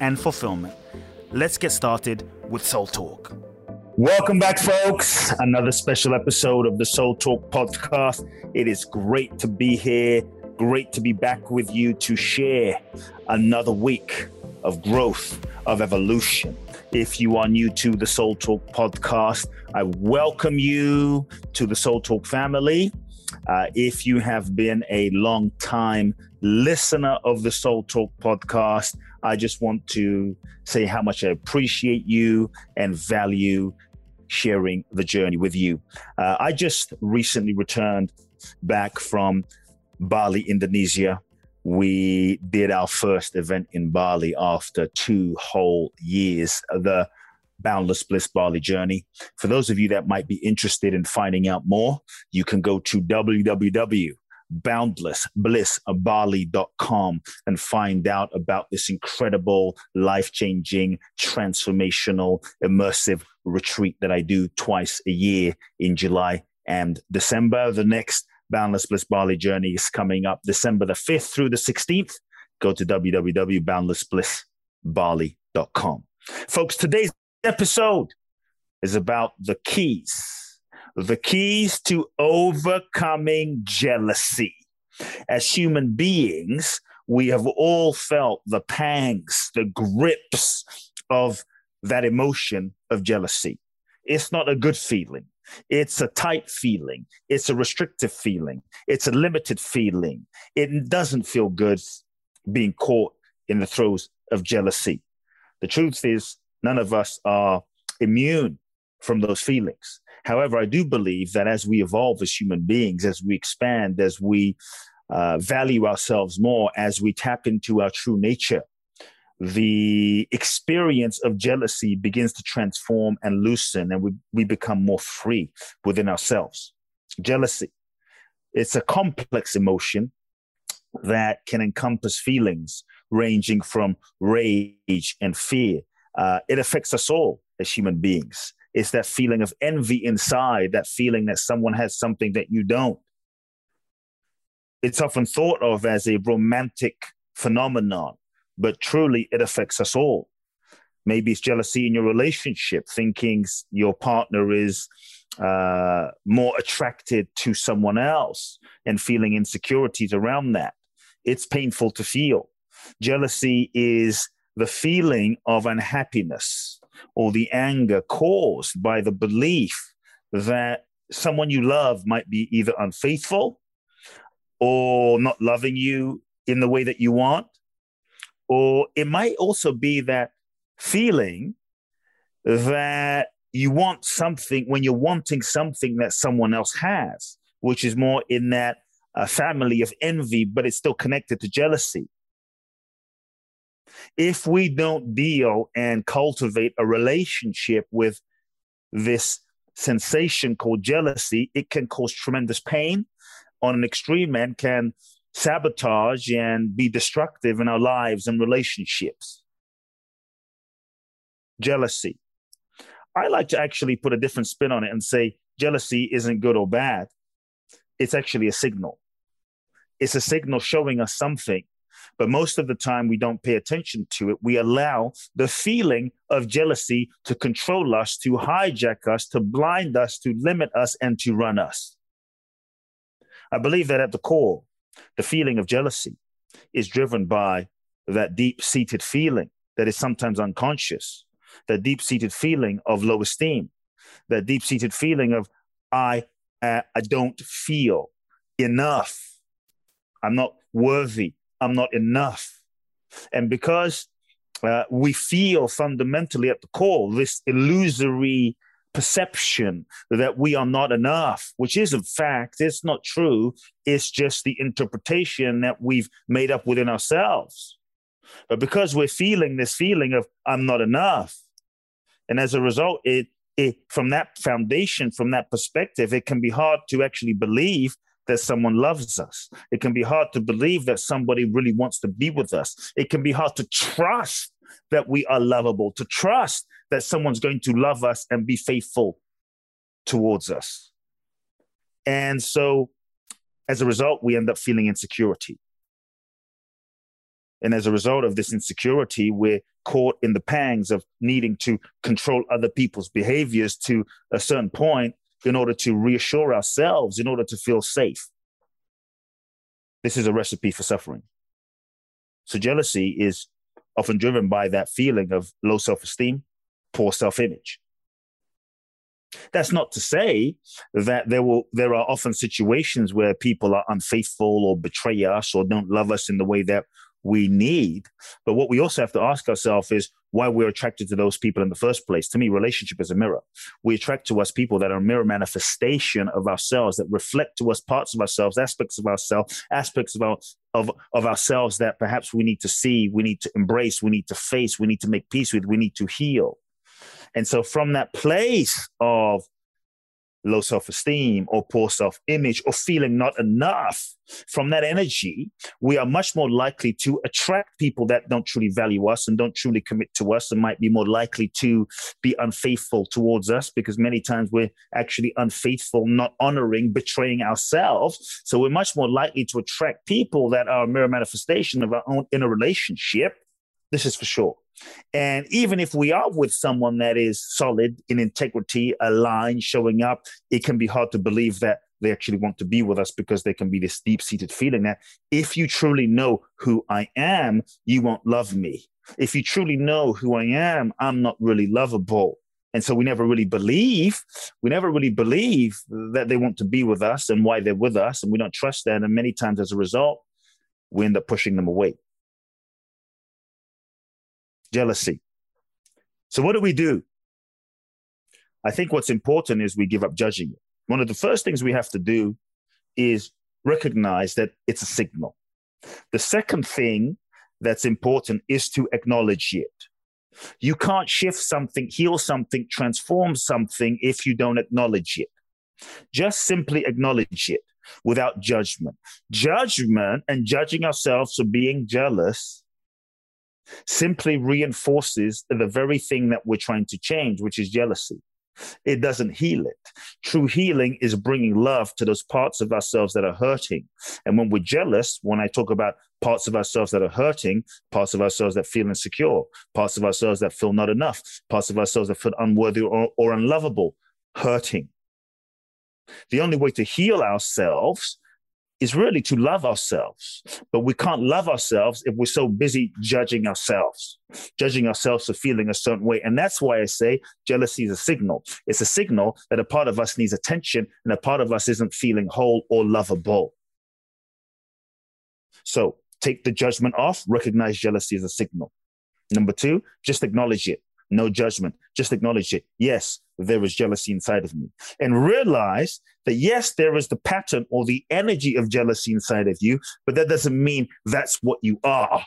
and fulfillment. Let's get started with Soul Talk. Welcome back, folks. Another special episode of the Soul Talk podcast. It is great to be here. Great to be back with you to share another week of growth, of evolution. If you are new to the Soul Talk podcast, I welcome you to the Soul Talk family. Uh, if you have been a long time listener of the Soul Talk podcast, I just want to say how much I appreciate you and value sharing the journey with you. Uh, I just recently returned back from Bali, Indonesia. We did our first event in Bali after two whole years. The Boundless Bliss Bali journey. For those of you that might be interested in finding out more, you can go to www.boundlessblissbali.com and find out about this incredible, life changing, transformational, immersive retreat that I do twice a year in July and December. The next Boundless Bliss Bali journey is coming up December the 5th through the 16th. Go to www.boundlessblissbali.com. Folks, today's episode is about the keys, the keys to overcoming jealousy. As human beings, we have all felt the pangs, the grips of that emotion of jealousy. It's not a good feeling. It's a tight feeling. It's a restrictive feeling. It's a limited feeling. It doesn't feel good being caught in the throes of jealousy. The truth is, none of us are immune from those feelings. However, I do believe that as we evolve as human beings, as we expand, as we uh, value ourselves more, as we tap into our true nature, the experience of jealousy begins to transform and loosen, and we, we become more free within ourselves. Jealousy, it's a complex emotion that can encompass feelings ranging from rage and fear uh, it affects us all as human beings. It's that feeling of envy inside, that feeling that someone has something that you don't. It's often thought of as a romantic phenomenon, but truly it affects us all. Maybe it's jealousy in your relationship, thinking your partner is uh, more attracted to someone else and feeling insecurities around that. It's painful to feel. Jealousy is the feeling of unhappiness or the anger caused by the belief that someone you love might be either unfaithful or not loving you in the way that you want. Or it might also be that feeling that you want something when you're wanting something that someone else has, which is more in that uh, family of envy, but it's still connected to jealousy if we don't deal and cultivate a relationship with this sensation called jealousy, it can cause tremendous pain on an extreme end, can sabotage and be destructive in our lives and relationships. Jealousy. I like to actually put a different spin on it and say jealousy isn't good or bad. It's actually a signal. It's a signal showing us something but most of the time, we don't pay attention to it. We allow the feeling of jealousy to control us, to hijack us, to blind us, to limit us, and to run us. I believe that at the core, the feeling of jealousy is driven by that deep seated feeling that is sometimes unconscious, that deep seated feeling of low esteem, that deep seated feeling of I, uh, I don't feel enough. I'm not worthy I'm not enough. And because uh, we feel fundamentally at the core this illusory perception that we are not enough, which is a fact. It's not true. It's just the interpretation that we've made up within ourselves. But because we're feeling this feeling of I'm not enough, and as a result, it, it from that foundation, from that perspective, it can be hard to actually believe that someone loves us. It can be hard to believe that somebody really wants to be with us. It can be hard to trust that we are lovable, to trust that someone's going to love us and be faithful towards us. And so as a result, we end up feeling insecurity. And as a result of this insecurity, we're caught in the pangs of needing to control other people's behaviors to a certain point in order to reassure ourselves, in order to feel safe. This is a recipe for suffering. So, jealousy is often driven by that feeling of low self esteem, poor self image. That's not to say that there will there are often situations where people are unfaithful or betray us or don't love us in the way that we need. But what we also have to ask ourselves is why we're attracted to those people in the first place. To me, relationship is a mirror. We attract to us people that are a mirror manifestation of ourselves, that reflect to us parts of ourselves, aspects of ourselves, aspects of our of, of ourselves that perhaps we need to see, we need to embrace, we need to face, we need to make peace with, we need to heal. And so from that place of low self esteem or poor self image or feeling not enough, from that energy, we are much more likely to attract people that don't truly value us and don't truly commit to us and might be more likely to be unfaithful towards us because many times we're actually unfaithful, not honoring, betraying ourselves. So we're much more likely to attract people that are a mirror manifestation of our own inner relationship. This is for sure. And even if we are with someone that is solid in integrity, aligned, showing up, it can be hard to believe that they actually want to be with us because there can be this deep seated feeling that if you truly know who I am, you won't love me. If you truly know who I am, I'm not really lovable. And so we never really believe, we never really believe that they want to be with us and why they're with us. And we don't trust that. And many times as a result, we end up pushing them away jealousy. So, what do we do? I think what's important is we give up judging it. One of the first things we have to do is recognize that it's a signal. The second thing that's important is to acknowledge it. You can't shift something, heal something, transform something if you don't acknowledge it. Just simply acknowledge it without judgment. Judgment and judging ourselves for being jealous simply reinforces the very thing that we're trying to change, which is jealousy. It doesn't heal it. True healing is bringing love to those parts of ourselves that are hurting. And when we're jealous, when I talk about parts of ourselves that are hurting, parts of ourselves that feel insecure, parts of ourselves that feel not enough, parts of ourselves that feel unworthy or, or unlovable, hurting. The only way to heal ourselves is really to love ourselves. But we can't love ourselves if we're so busy judging ourselves, judging ourselves for feeling a certain way. And that's why I say jealousy is a signal. It's a signal that a part of us needs attention and a part of us isn't feeling whole or lovable. So take the judgment off, recognize jealousy as a signal. Number two, just acknowledge it. No judgment. Just acknowledge it. Yes, there is jealousy inside of me. And realize that, yes, there is the pattern or the energy of jealousy inside of you, but that doesn't mean that's what you are.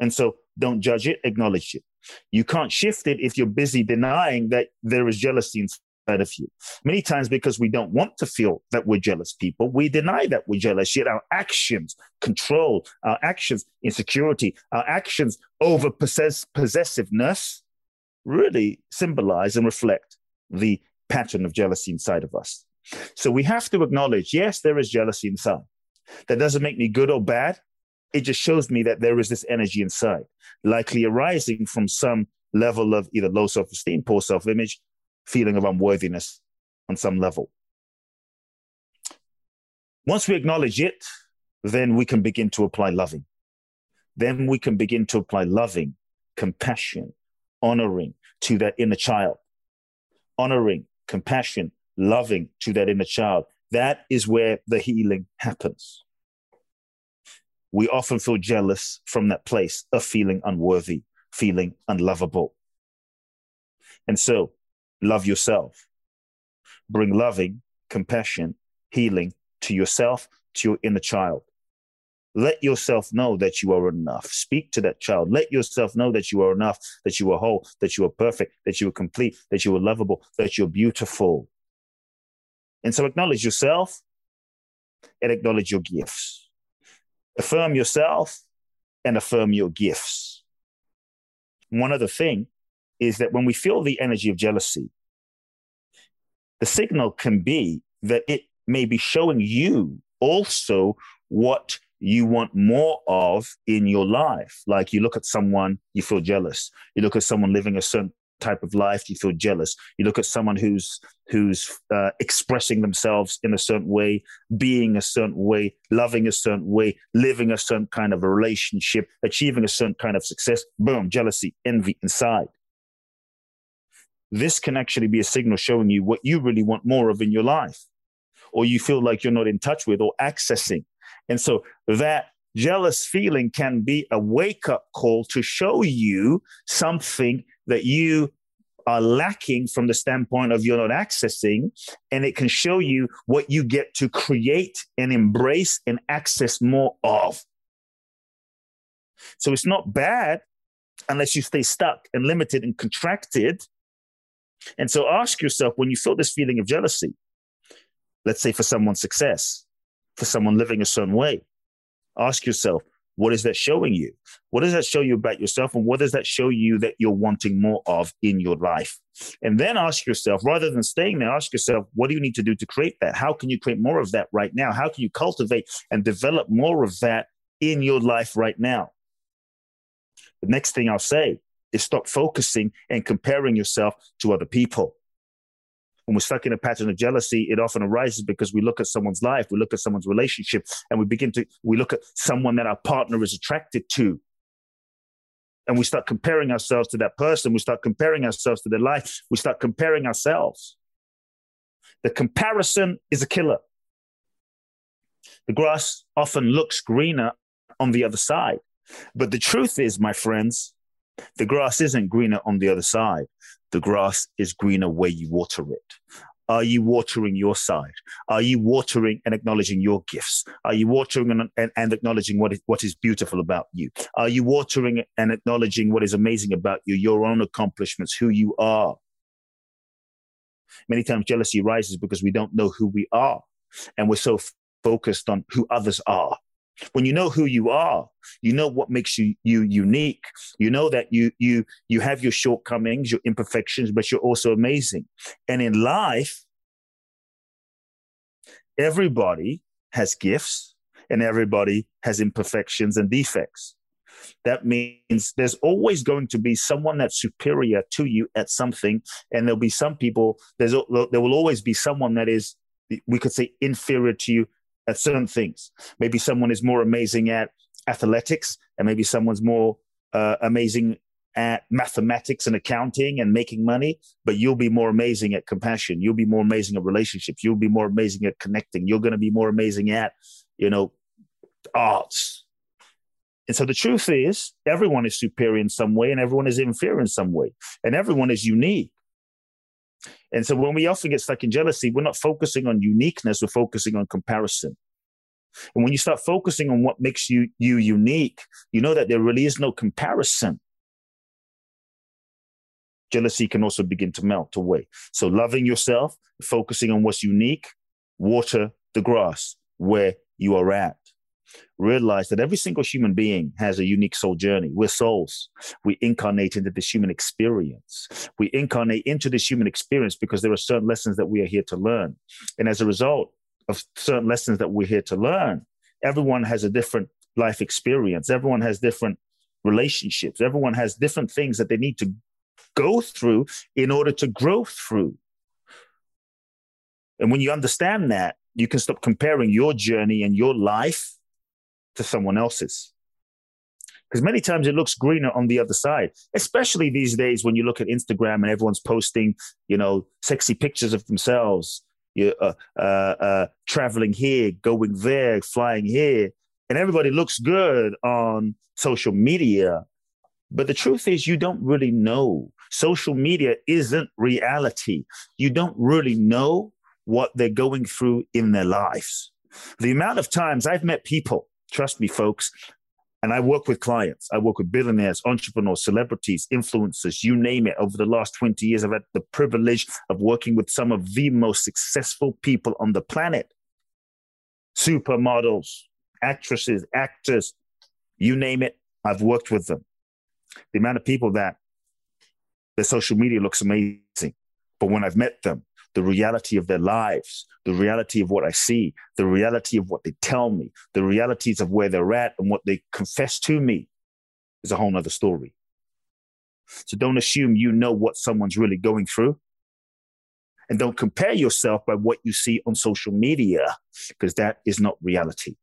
And so don't judge it, acknowledge it. You can't shift it if you're busy denying that there is jealousy Many times, because we don't want to feel that we're jealous people, we deny that we're jealous, yet our actions control, our actions insecurity, our actions over possess- possessiveness really symbolize and reflect the pattern of jealousy inside of us. So we have to acknowledge yes, there is jealousy inside. That doesn't make me good or bad. It just shows me that there is this energy inside, likely arising from some level of either low self esteem, poor self image, feeling of unworthiness on some level. Once we acknowledge it, then we can begin to apply loving. Then we can begin to apply loving, compassion, honoring to that inner child. Honoring, compassion, loving to that inner child. That is where the healing happens. we often feel jealous from that place of feeling unworthy, feeling unlovable. And so, love yourself. Bring loving, compassion, healing to yourself, to your inner child. Let yourself know that you are enough. Speak to that child. Let yourself know that you are enough, that you are whole, that you are perfect, that you are complete, that you are lovable, that you're beautiful. And so acknowledge yourself and acknowledge your gifts. Affirm yourself and affirm your gifts. One other thing is that when we feel the energy of jealousy, the signal can be that it may be showing you also what you want more of in your life. Like you look at someone, you feel jealous. You look at someone living a certain type of life, you feel jealous. You look at someone who's who's uh, expressing themselves in a certain way, being a certain way, loving a certain way, living a certain kind of a relationship, achieving a certain kind of success. Boom, jealousy, envy inside. This can actually be a signal showing you what you really want more of in your life, or you feel like you're not in touch with or accessing. And so that jealous feeling can be a wake up call to show you something that you are lacking from the standpoint of you're not accessing, and it can show you what you get to create and embrace and access more of. So it's not bad unless you stay stuck and limited and contracted. And so ask yourself when you feel this feeling of jealousy, let's say for someone's success, for someone living a certain way, ask yourself, what is that showing you? What does that show you about yourself? And what does that show you that you're wanting more of in your life? And then ask yourself, rather than staying there, ask yourself, what do you need to do to create that? How can you create more of that right now? How can you cultivate and develop more of that in your life right now? The next thing I'll say is stop focusing and comparing yourself to other people when we're stuck in a pattern of jealousy, it often arises because we look at someone's life, we look at someone's relationship, and we begin to, we look at someone that our partner is attracted to. And we start comparing ourselves to that person. We start comparing ourselves to their life. We start comparing ourselves. The comparison is a killer. The grass often looks greener on the other side. But the truth is, my friends, the grass isn't greener on the other side. The grass is greener where you water it. Are you watering your side? Are you watering and acknowledging your gifts? Are you watering and, and, and, acknowledging what is, what is beautiful about you? Are you watering and acknowledging what is amazing about you, your own accomplishments, who you are? Many times jealousy rises because we don't know who we are and we're so focused on who others are when you know who you are you know what makes you you unique. You know that you you you have your shortcomings your imperfections but you're also amazing. And in life everybody has gifts and everybody has imperfections and defects. That means there's always going to be someone that's superior to you at something and there'll be some people there's there will always be someone that is we could say inferior to you at certain things. Maybe someone is more amazing at athletics, and maybe someone's more uh, amazing at mathematics and accounting and making money, but you'll be more amazing at compassion. You'll be more amazing at relationships. You'll be more amazing at connecting. You're going to be more amazing at, you know, arts. And so the truth is, everyone is superior in some way and everyone is inferior in some way, and everyone is unique. And so when we often get stuck in jealousy, we're not focusing on uniqueness, we're focusing on comparison. And when you start focusing on what makes you you unique, you know that there really is no comparison. Jealousy can also begin to melt away. So loving yourself, focusing on what's unique, water the grass where you are at realize that every single human being has a unique soul journey. We're souls. We incarnate into this human experience. We incarnate into this human experience because there are certain lessons that we are here to learn. And as a result of certain lessons that we're here to learn, everyone has a different life experience. Everyone has different relationships. Everyone has different things that they need to go through in order to grow through. And when you understand that, you can stop comparing your journey and your life to someone else's. Because many times it looks greener on the other side, especially these days when you look at Instagram and everyone's posting, you know, sexy pictures of themselves, you, uh, uh, uh, traveling here, going there, flying here. and everybody looks good on social media. But the truth is, you don't really know. Social media isn't reality. You don't really know what they're going through in their lives. The amount of times I've met people, trust me, folks, and I work with clients. I work with billionaires, entrepreneurs, celebrities, influencers, you name it. Over the last 20 years, I've had the privilege of working with some of the most successful people on the planet supermodels, actresses, actors, you name it. I've worked with them. The amount of people that their social media looks amazing. But when I've met them, the reality of their lives, the reality of what I see, the reality of what they tell me, the realities of where they're at and what they confess to me is a whole nother story. So don't assume you know what someone's really going through. And don't compare yourself by what you see on social media, because that is not reality.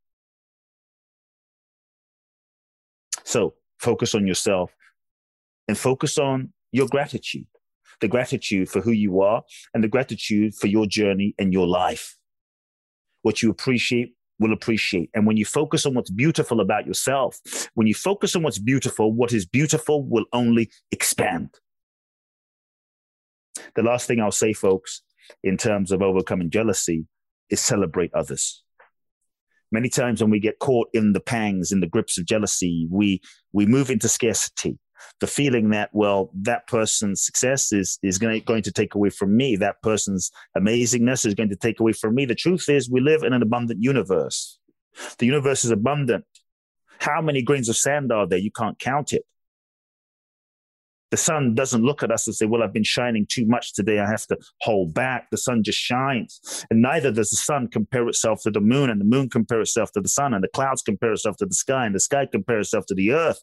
So focus on yourself and focus on your gratitude the gratitude for who you are and the gratitude for your journey and your life. What you appreciate will appreciate. And when you focus on what's beautiful about yourself, when you focus on what's beautiful, what is beautiful will only expand. The last thing I'll say, folks, in terms of overcoming jealousy is celebrate others. Many times when we get caught in the pangs, in the grips of jealousy, we, we move into scarcity the feeling that well that person's success is is going, going to take away from me that person's amazingness is going to take away from me the truth is we live in an abundant universe the universe is abundant how many grains of sand are there you can't count it the sun doesn't look at us and say, Well, I've been shining too much today. I have to hold back. The sun just shines. And neither does the sun compare itself to the moon, and the moon compare itself to the sun, and the clouds compare itself to the sky, and the sky compare itself to the earth.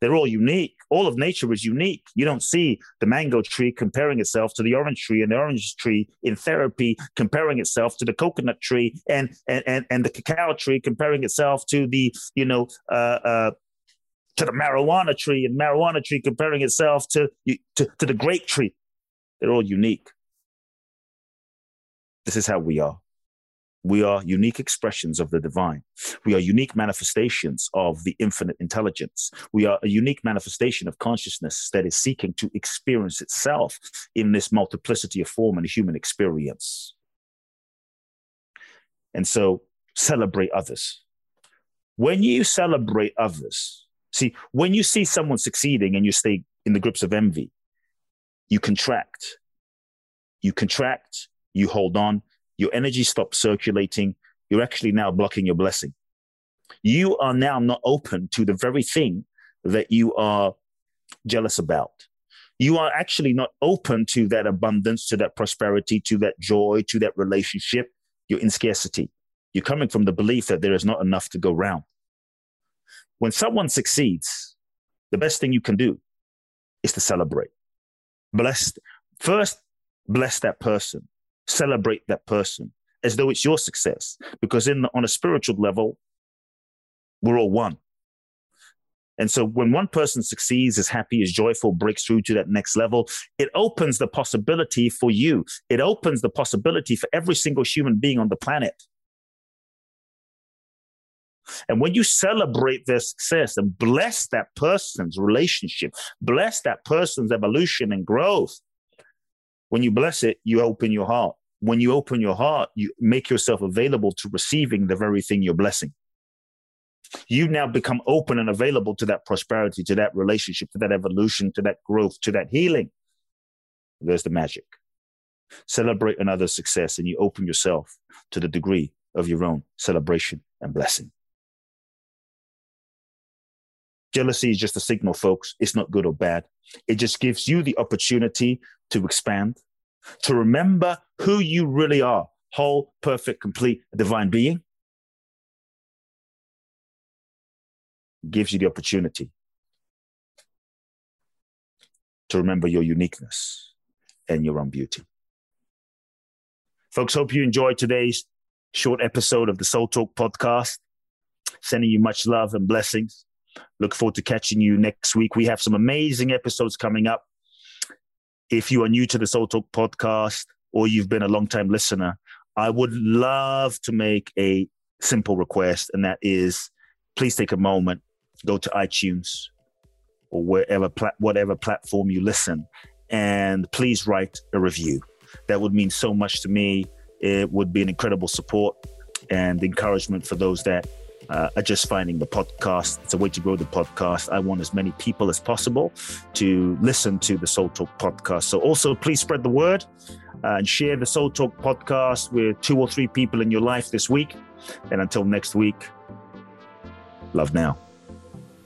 They're all unique. All of nature is unique. You don't see the mango tree comparing itself to the orange tree and the orange tree in therapy comparing itself to the coconut tree and and and, and the cacao tree comparing itself to the, you know, uh, uh, to the marijuana tree and marijuana tree comparing itself to, to, to the grape tree. They're all unique. This is how we are. We are unique expressions of the divine. We are unique manifestations of the infinite intelligence. We are a unique manifestation of consciousness that is seeking to experience itself in this multiplicity of form and human experience. And so celebrate others. When you celebrate others, see, when you see someone succeeding and you stay in the grips of envy, you contract. You contract, you hold on, your energy stops circulating. You're actually now blocking your blessing. You are now not open to the very thing that you are jealous about. You are actually not open to that abundance, to that prosperity, to that joy, to that relationship. You're in scarcity. You're coming from the belief that there is not enough to go round. When someone succeeds, the best thing you can do is to celebrate. Bless, first, bless that person celebrate that person as though it's your success. Because in the, on a spiritual level, we're all one. And so when one person succeeds, is happy, is joyful, breaks through to that next level, it opens the possibility for you. It opens the possibility for every single human being on the planet. And when you celebrate their success and bless that person's relationship, bless that person's evolution and growth, when you bless it, you open your heart. When you open your heart, you make yourself available to receiving the very thing you're blessing. You now become open and available to that prosperity, to that relationship, to that evolution, to that growth, to that healing. There's the magic. Celebrate another's success and you open yourself to the degree of your own celebration and blessing. Jealousy is just a signal, folks. It's not good or bad. It just gives you the opportunity to expand, to remember who you really are whole, perfect, complete, divine being. Gives you the opportunity to remember your uniqueness and your own beauty. Folks, hope you enjoyed today's short episode of the Soul Talk podcast. Sending you much love and blessings. Look forward to catching you next week. We have some amazing episodes coming up. If you are new to the Soul Talk podcast or you've been a long time listener, I would love to make a simple request, and that is please take a moment, go to iTunes or wherever pla- whatever platform you listen, and please write a review. That would mean so much to me. It would be an incredible support and encouragement for those that uh, are just finding the podcast. It's a way to grow the podcast. I want as many people as possible to listen to the Soul Talk podcast. So also please spread the word uh, and share the Soul Talk podcast with two or three people in your life this week. And until next week, love now.